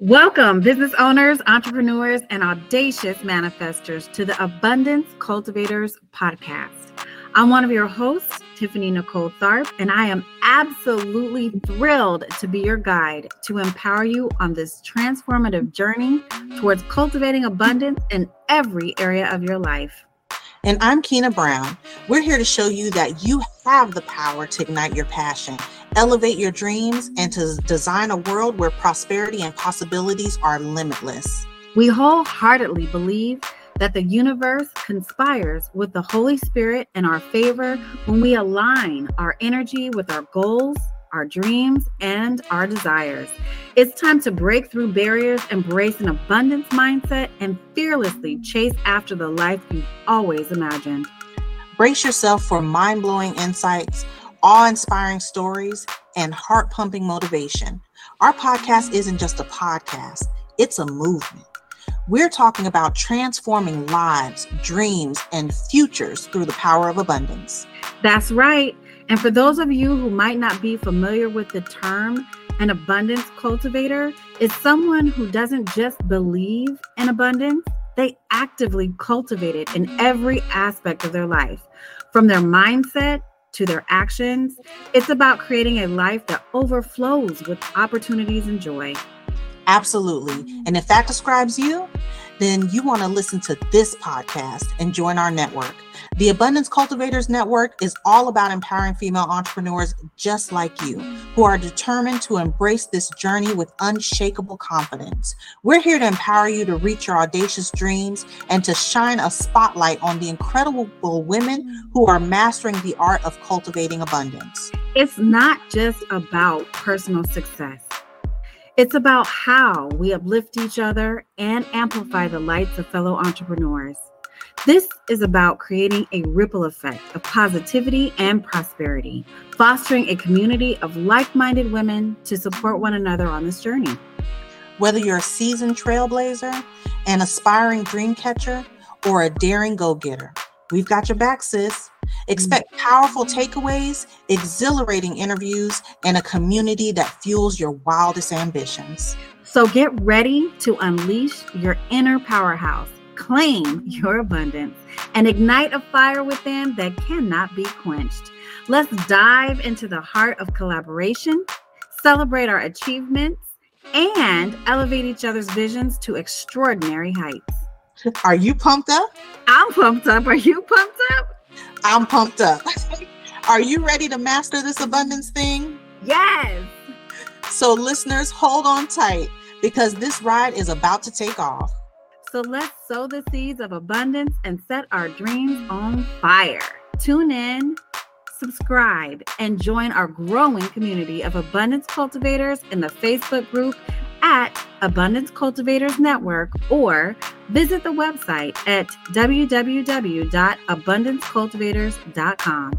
Welcome, business owners, entrepreneurs, and audacious manifestors to the Abundance Cultivators podcast. I'm one of your hosts, Tiffany Nicole Tharp, and I am absolutely thrilled to be your guide to empower you on this transformative journey towards cultivating abundance in every area of your life. And I'm Keena Brown. We're here to show you that you have the power to ignite your passion, elevate your dreams, and to design a world where prosperity and possibilities are limitless. We wholeheartedly believe that the universe conspires with the Holy Spirit in our favor when we align our energy with our goals our dreams, and our desires. It's time to break through barriers, embrace an abundance mindset, and fearlessly chase after the life you've always imagined. Brace yourself for mind blowing insights, awe inspiring stories, and heart pumping motivation. Our podcast isn't just a podcast, it's a movement. We're talking about transforming lives, dreams, and futures through the power of abundance. That's right. And for those of you who might not be familiar with the term, an abundance cultivator is someone who doesn't just believe in abundance, they actively cultivate it in every aspect of their life, from their mindset to their actions. It's about creating a life that overflows with opportunities and joy. Absolutely. And if that describes you, then you want to listen to this podcast and join our network. The Abundance Cultivators Network is all about empowering female entrepreneurs just like you who are determined to embrace this journey with unshakable confidence. We're here to empower you to reach your audacious dreams and to shine a spotlight on the incredible women who are mastering the art of cultivating abundance. It's not just about personal success. It's about how we uplift each other and amplify the lights of fellow entrepreneurs. This is about creating a ripple effect of positivity and prosperity, fostering a community of like minded women to support one another on this journey. Whether you're a seasoned trailblazer, an aspiring dream catcher, or a daring go getter, we've got your back, sis. Expect mm-hmm. powerful takeaways, exhilarating interviews, and a community that fuels your wildest ambitions. So get ready to unleash your inner powerhouse, claim your abundance, and ignite a fire within that cannot be quenched. Let's dive into the heart of collaboration, celebrate our achievements, and elevate each other's visions to extraordinary heights. Are you pumped up? I'm pumped up. Are you pumped? I'm pumped up. Are you ready to master this abundance thing? Yes. So, listeners, hold on tight because this ride is about to take off. So, let's sow the seeds of abundance and set our dreams on fire. Tune in, subscribe, and join our growing community of abundance cultivators in the Facebook group at Abundance Cultivators Network or visit the website at www.abundancecultivators.com.